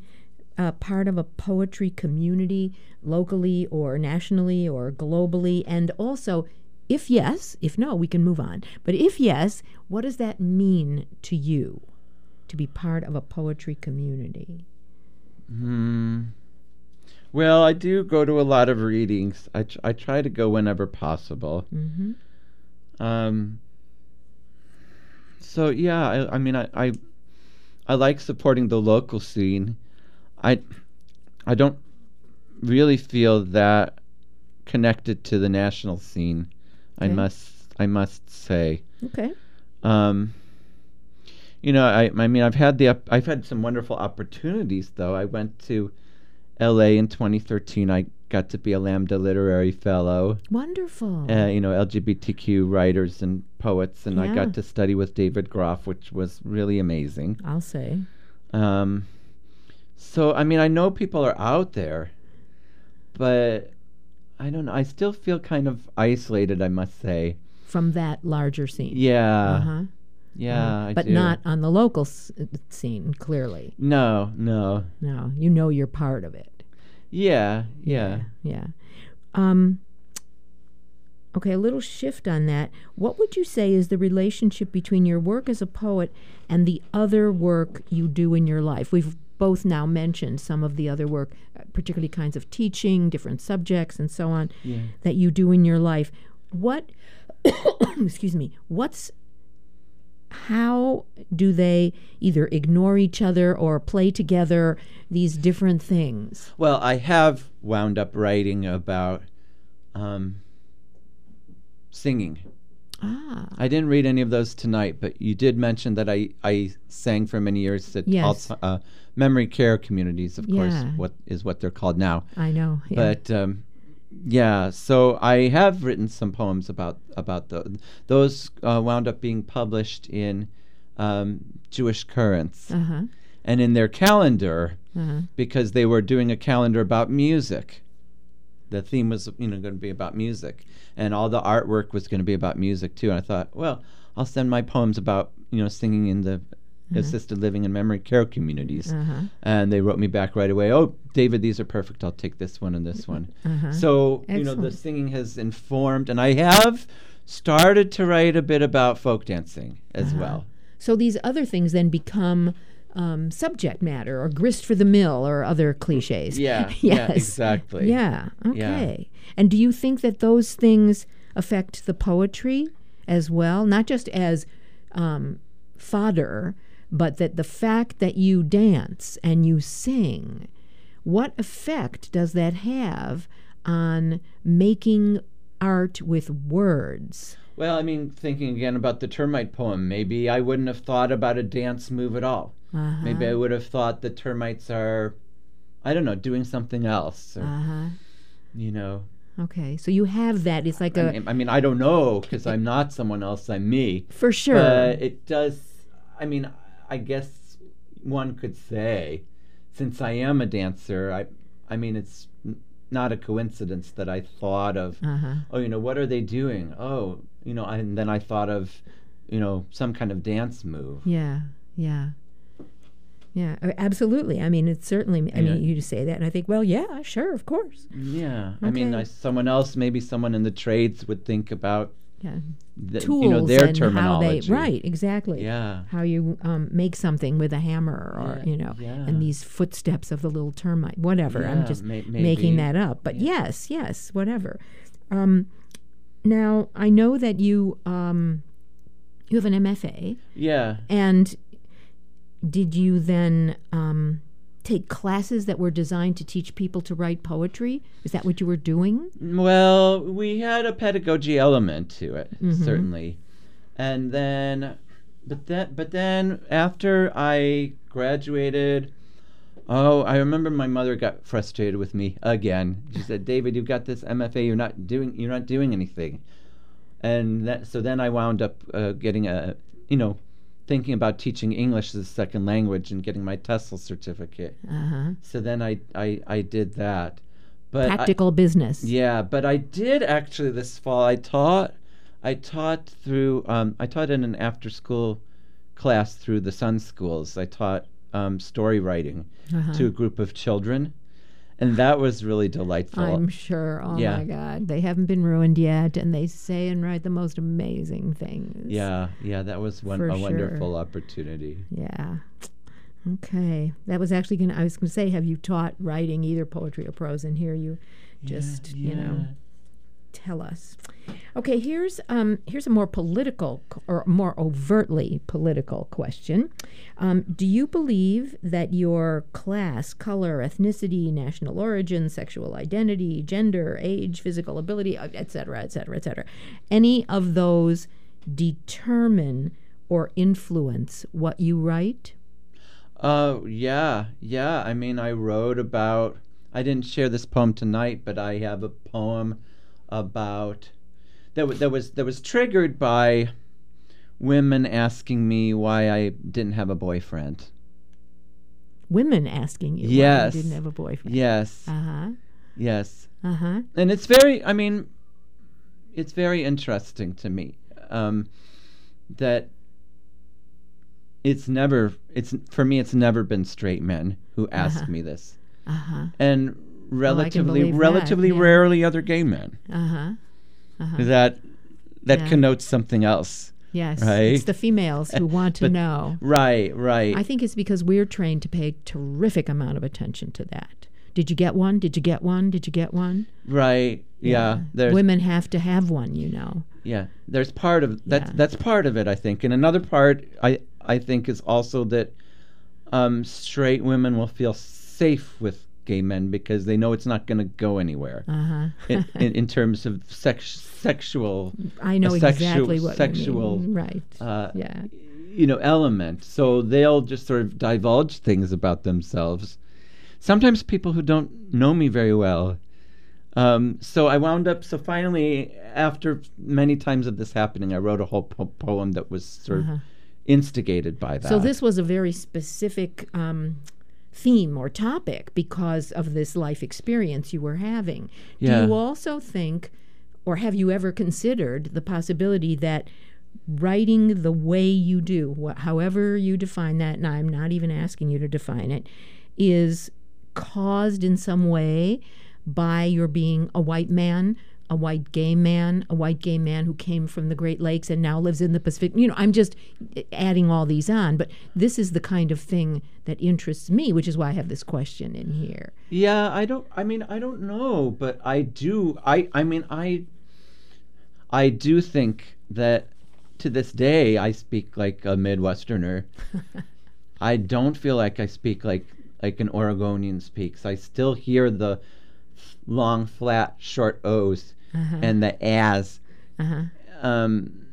uh, part of a poetry community locally or nationally or globally? And also, if yes, if no, we can move on. But if yes, what does that mean to you to be part of a poetry community? Hmm. Well, I do go to a lot of readings. I tr- I try to go whenever possible. Mm-hmm. Um. So yeah, I, I mean, I, I I like supporting the local scene. I I don't really feel that connected to the national scene. I must I must say. Okay. Um, you know, I I mean, I've had the I've had some wonderful opportunities though. I went to L.A. in 2013. I got to be a Lambda Literary Fellow. Wonderful. Uh, you know, LGBTQ writers and poets, and I got to study with David Groff, which was really amazing. I'll say. Um, so I mean, I know people are out there, but I don't know. I still feel kind of isolated. I must say. From that larger scene. Yeah. Uh-huh. Yeah. I but not on the local s- scene, clearly. No. No. No, you know you're part of it. Yeah. Yeah. Yeah. Um, okay, a little shift on that. What would you say is the relationship between your work as a poet and the other work you do in your life? We've both now mentioned some of the other work, uh, particularly kinds of teaching, different subjects, and so on, Yeah. that you do in your life. What, excuse me, what's how do they either ignore each other or play together these different things? Well, I have wound up writing about um, singing. Ah, I didn't read any of those tonight, but you did mention that I, I sang for many years at Yes. Uh, memory care communities, of course, Yeah. what is what they're called now. I know. Yeah. But um, yeah, so I have written some poems about about the, those uh, wound up being published in um, Jewish currents. Uh huh. And in their calendar, Uh huh. because they were doing a calendar about music. The theme was, you know, going to be about music, and all the artwork was going to be about music too. And I thought, well, I'll send my poems about, you know, singing in the assisted living and memory care communities. Uh huh. And they wrote me back right away. Oh, David, these are perfect. I'll take this one and this one. Uh-huh. So you know, the singing has informed, and I have started to write a bit about folk dancing as Uh-huh. well. So these other things then become um, subject matter or grist for the mill or other cliches. Yeah, yeah, yes. exactly. Yeah. Okay. And do you think that those things affect the poetry as well, not just as um, fodder, but that the fact that you dance and you sing, what effect does that have on making art with words? Well, I mean, thinking again about the termite poem, maybe I wouldn't have thought about a dance move at all. Uh-huh. Maybe I would have thought the termites are, I don't know, doing something else. Or, Uh huh. you know, Okay, so you have that. It's like I a mean, I mean, I don't know because I'm not someone else. I'm me. for sure. But it does. I mean, I guess one could say, since I am a dancer, I, I mean, it's not a coincidence that I thought of, uh huh. oh, you know, what are they doing? Oh, you know, and then I thought of, you know, some kind of dance move. Yeah, yeah, yeah. Absolutely. I mean, it's certainly. I Yeah. mean, you just say that, and I think, well, yeah, sure, of course. Yeah, I mean, Okay. I, someone else, maybe someone in the trades, would think about Yeah, the, tools you know their and terminology. how they right exactly. Yeah. How you um, make something with a hammer, or Yeah, you know, yeah. and these footsteps of the little termite, whatever. I'm just may- making that up, but Yeah. yes, yes, whatever. Um, now I know that you um, you have an MFA. Yeah. And did you then um, take classes that were designed to teach people to write poetry? Is that what you were doing? Well, we had a pedagogy element to it, Mhm. certainly. And then but then but then after I graduated Oh, I remember my mother got frustrated with me again. She said, "David, you've got this MFA. You're not doing. You're not doing anything." And that, so then I wound up uh, getting a, you know, thinking about teaching English as a second language and getting my TESOL certificate. Uh huh. So then I I, I did that. But I- Practical business. yeah, but I did actually this fall. I taught, I taught through, um, I taught in an after-school class through the Sun Schools. I taught um, story writing Uh-huh. to a group of children, and that was really delightful. I'm sure. Oh Yeah. my God, they haven't been ruined yet, and they say and write the most amazing things. yeah, yeah, that was one a sure. wonderful opportunity. Yeah. Okay, that was actually gonna. I was gonna say, have you taught writing either poetry or prose? And here you just, you know, yeah. Tell us. Okay, here's um, here's a more political or more overtly political question. Um, do you believe that your class, color, ethnicity, national origin, sexual identity, gender, age, physical ability, uh, et cetera, et cetera, et cetera, any of those determine or influence what you write? Uh, yeah, yeah. I mean, I wrote about. I didn't share this poem tonight, but I have a poem about that. That was that was triggered by women asking me why I didn't have a boyfriend. Women asking you why Yes. you didn't have a boyfriend. Yes, Uh huh. yes, Uh huh. and it's very. I mean, it's very interesting to me um, that it's never. It's for me. It's never been straight men who ask Uh-huh. me this. Uh huh. and relatively believe that, relatively yeah. rarely other gay men. Uh huh. Uh-huh. That that Yeah. connotes something else. Yes, Right? it's the females who want to But- know. Right, right. I think it's because we're trained to pay terrific amount of attention to that. Did you get one? Did you get one? Did you get one? right. Yeah. There's Women have to have one, you know. yeah. There's part of that's Yeah. that's part of it, I think. And another part I I think is also that um, straight women will feel safe with gay men because they know it's not going to go anywhere Uh huh. in, in, in terms of sex, sexual I know sexu- exactly what sexual, you mean. Right. uh, yeah. you know element so they'll just sort of divulge things about themselves sometimes people who don't know me very well um, so i wound up so finally after many times of this happening i wrote a whole po- poem that was sort Uh-huh. of instigated by that. So this was a very specific um, theme or topic because of this life experience you were having. Yeah. Do you also think, or have you ever considered the possibility that writing the way you do, wh- however you define that, and I'm not even asking you to define it, is caused in some way by your being a white man, a white gay man, a white gay man who came from the Great Lakes and now lives in the Pacific. You know, I'm just adding all these on, but this is the kind of thing that interests me, which is why I have this question in here. Yeah, I don't. I mean, I don't know, but I do. I. I mean, I. I do think that to this day I speak like a Midwesterner. I don't feel like I speak like like an Oregonian speaks. I still hear the long, flat, short O's and the as. Uh-huh. Um,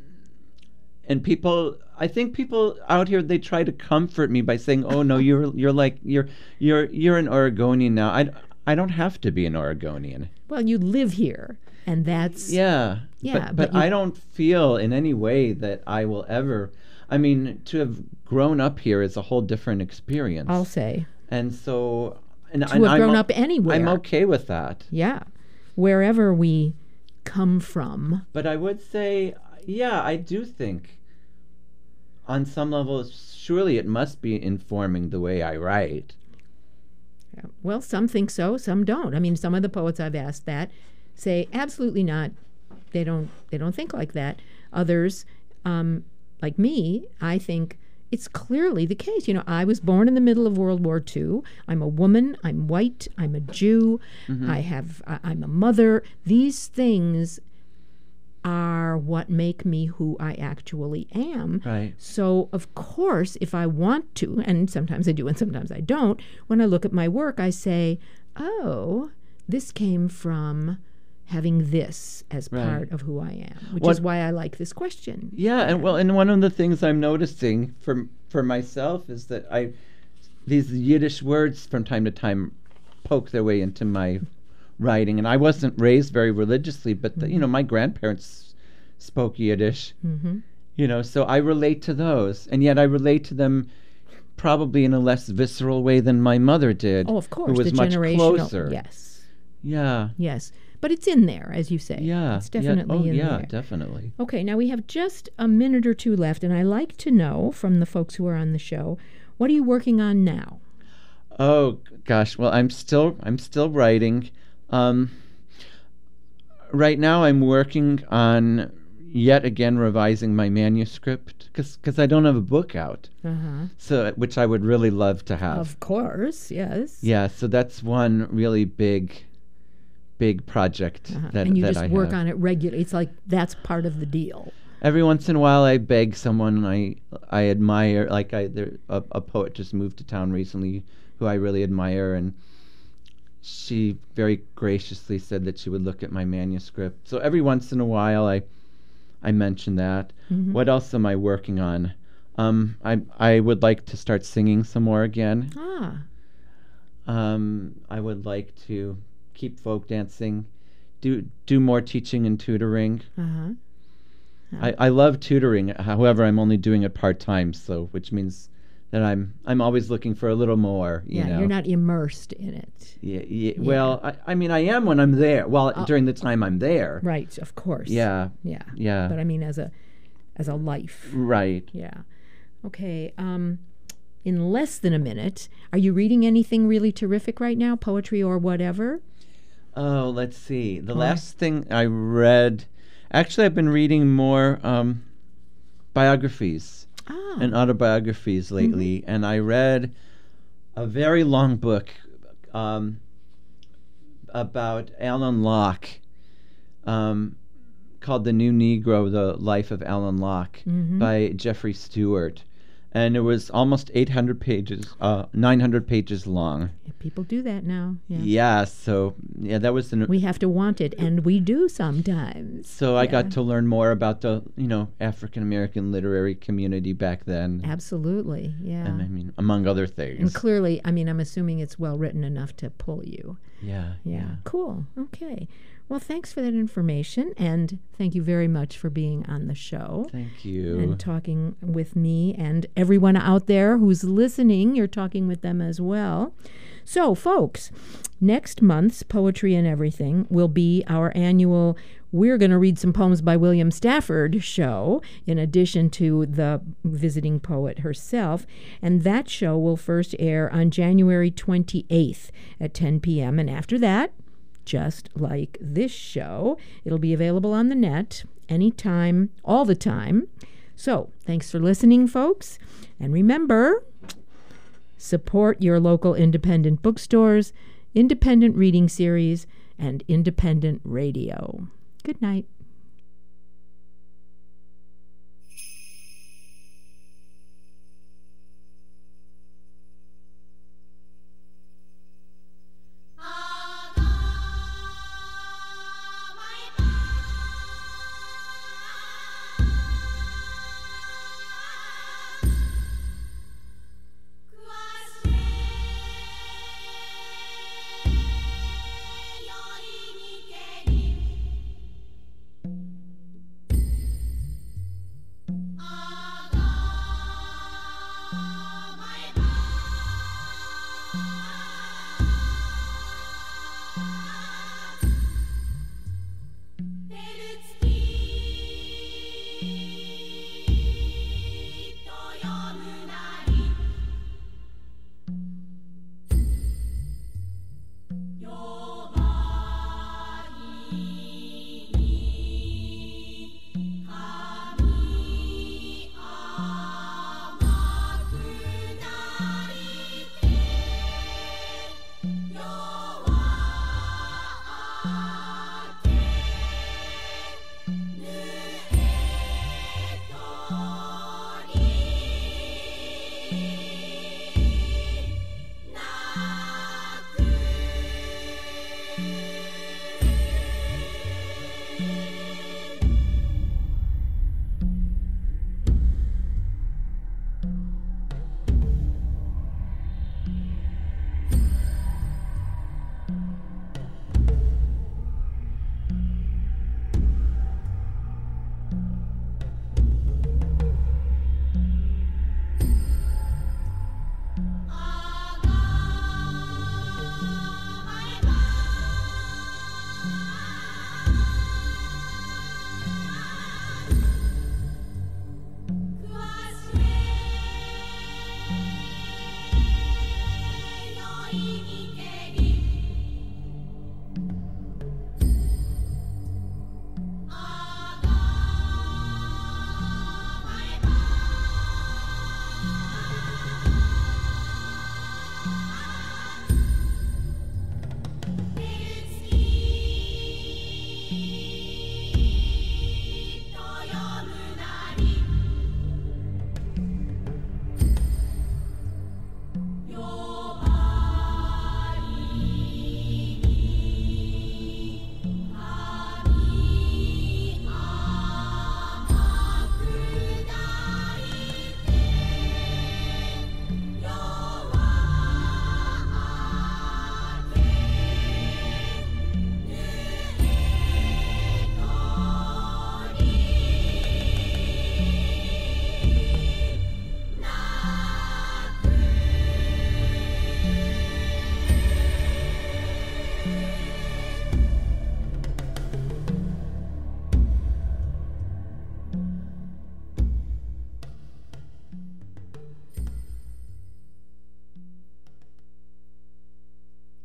and people, I think people out here they try to comfort me by saying, "Oh no, you're you're like you're you're you're an Oregonian now." I I don't have to be an Oregonian. Well, you live here, and that's Yeah. Yeah, But, but but I don't feel in any way that I will ever. I mean, to have grown up here is a whole different experience. I'll say. and so, and To and have I'm grown up anywhere. I'm okay with that. Yeah. Wherever we come from. But I would say, yeah, I do think on some level, surely it must be informing the way I write. Well, some think so, some don't. I mean, some of the poets I've asked that say absolutely not. They don't. They don't think like that. Others, um, like me, I think it's clearly the case. You know, I was born in the middle of World War II. I'm a woman. I'm white. I'm a Jew. Mm-hmm. I have. I, I'm a mother. These things are what make me who I actually am. Right. So, of course, if I want to, and sometimes I do and sometimes I don't, when I look at my work, I say, oh, this came from having this as Right. part of who I am, which is why I like this question. Yeah, and well, and one of the things I'm noticing for for myself is that I these Yiddish words from time to time poke their way into my writing, and I wasn't raised very religiously, but the, you know my grandparents spoke Yiddish, hmm you know, so I relate to those, and yet I relate to them probably in a less visceral way than my mother did, Oh, of course, who was the much closer. Yes, Yeah, yes, but it's in there, as you say. yeah, it's definitely yeah. Oh, in yeah, there. definitely. Okay, now we have just a minute or two left, and I like to know from the folks who are on the show, what are you working on now? Oh gosh, well I'm still I'm still writing. Um, right now I'm working on yet again revising my manuscript because I don't have a book out, Uh huh. so which I would really love to have. Of course, yes. yeah, so that's one really big, big project Uh-huh. that and you that just I work have. on it regularly. It's like that's part of the deal. Every once in a while, I beg someone I I admire, like I there a, a poet just moved to town recently who I really admire, and she very graciously said that she would look at my manuscript. So every once in a while, I I mention that. Mhm. What else am I working on? Um, I I would like to start singing some more again. Ah, Um, I would like to keep folk dancing, do do more teaching and tutoring. uh huh. I, I love tutoring. However, I'm only doing it part time, so which means that I'm I'm always looking for a little more. You Yeah, know? you're not immersed in it. Yeah, yeah, Well, I, I mean, I am when I'm there. Well, Uh, during the time I'm there. Right, of course. Yeah. Yeah. Yeah. But I mean, as a as a life. right. Yeah. Okay. Um, in less than a minute, are you reading anything really terrific right now, poetry or whatever? Oh, let's see. The last thing I read, actually, I've been reading more um, biographies Ah. and autobiographies lately, and I read a very long book um, about Alain Locke um, called The New Negro The Life of Alain Locke Mhm. by Jeffrey Stewart. And it was almost 800 pages, uh, 900 pages long. Yeah, people do that now. Yeah. Yeah, so yeah, that was the. We have to want it, and we do sometimes. so I got to learn more about the you know African American literary community back then. Absolutely, yeah. And I mean, among other things. And things. clearly, I mean, I'm assuming it's well written enough to pull you. yeah, Yeah. Cool. Okay. Well, thanks for that information, and thank you very much for being on the show. Thank you. and talking with me and everyone out there who's listening. You're talking with them as well. So, folks, next month's Poetry and Everything will be our annual We're going to read some poems by William Stafford show, in addition to the visiting poet herself. And that show will first air on January 28th at 10 p.m. And after that, just like this show. It'll be available on the net anytime, all the time. So, thanks for listening, folks. And remember, support your local independent bookstores, independent reading series, and independent radio. Good night.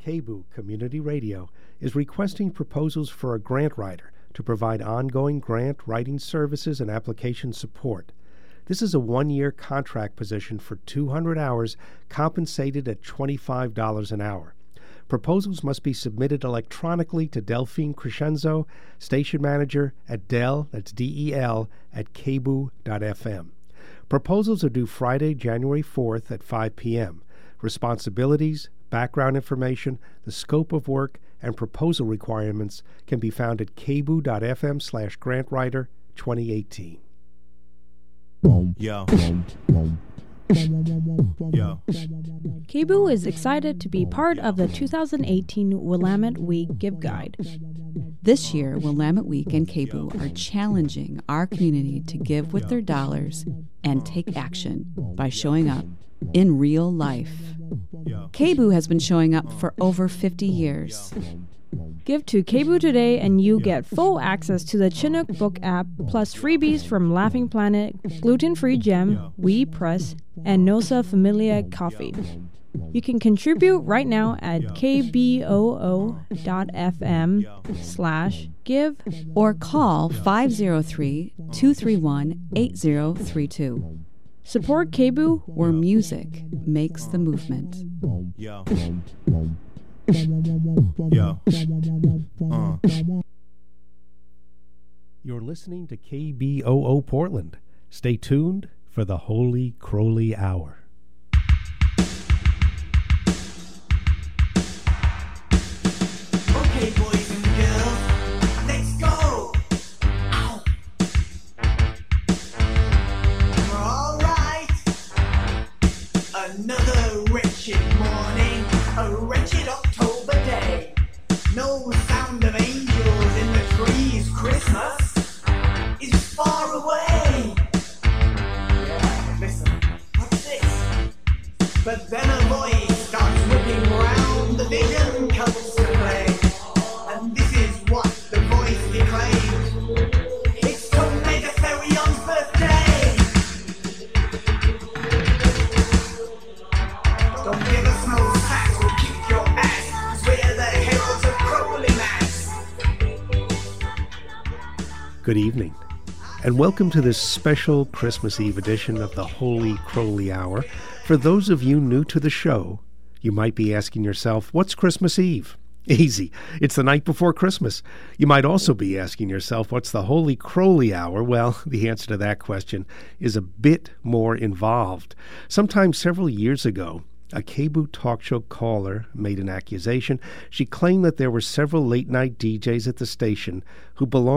KBOO Community Radio is requesting proposals for a grant writer to provide ongoing grant writing services and application support. This is a one year contract position for 200 hours, compensated at $25 an hour. Proposals must be submitted electronically to Delphine Crescenzo, station manager at Del, that's D E L, at kboo.fm. Proposals are due Friday, January 4th at 5 p.m. Responsibilities, background information, the scope of work, and proposal requirements can be found at kboo.fm slash grantwriter 2018. Yo. Yo. KBOO is excited to be part of the 2018 Willamette Week Give Guide. This year, Willamette Week and KBOO are challenging our community to give with their dollars and take action by showing up in real life. KBOO has been showing up for over 50 years. Give to KBOO today and you get full access to the Chinook book app, plus freebies from Laughing Planet, Gluten Free Gem, We Press, and Nossa Familia Coffee. You can contribute right now at kboo.fm slash give or call 503 231 8032. Support KBOO where music makes the movement. Yo. Yo. Uh. You're listening to KBOO Portland. Stay tuned for the Holy Crowley Hour. No sound of angels in the trees. Christmas is far away. Yeah, listen, what's this? But then a voice starts whipping round, the vision comes Good evening, and welcome to this special Christmas Eve edition of the Holy Crowley Hour. For those of you new to the show, you might be asking yourself, what's Christmas Eve? Easy. It's the night before Christmas. You might also be asking yourself, what's the Holy Crowley Hour? Well, the answer to that question is a bit more involved. Sometime several years ago, a KBOO talk show caller made an accusation. She claimed that there were several late night DJs at the station who belonged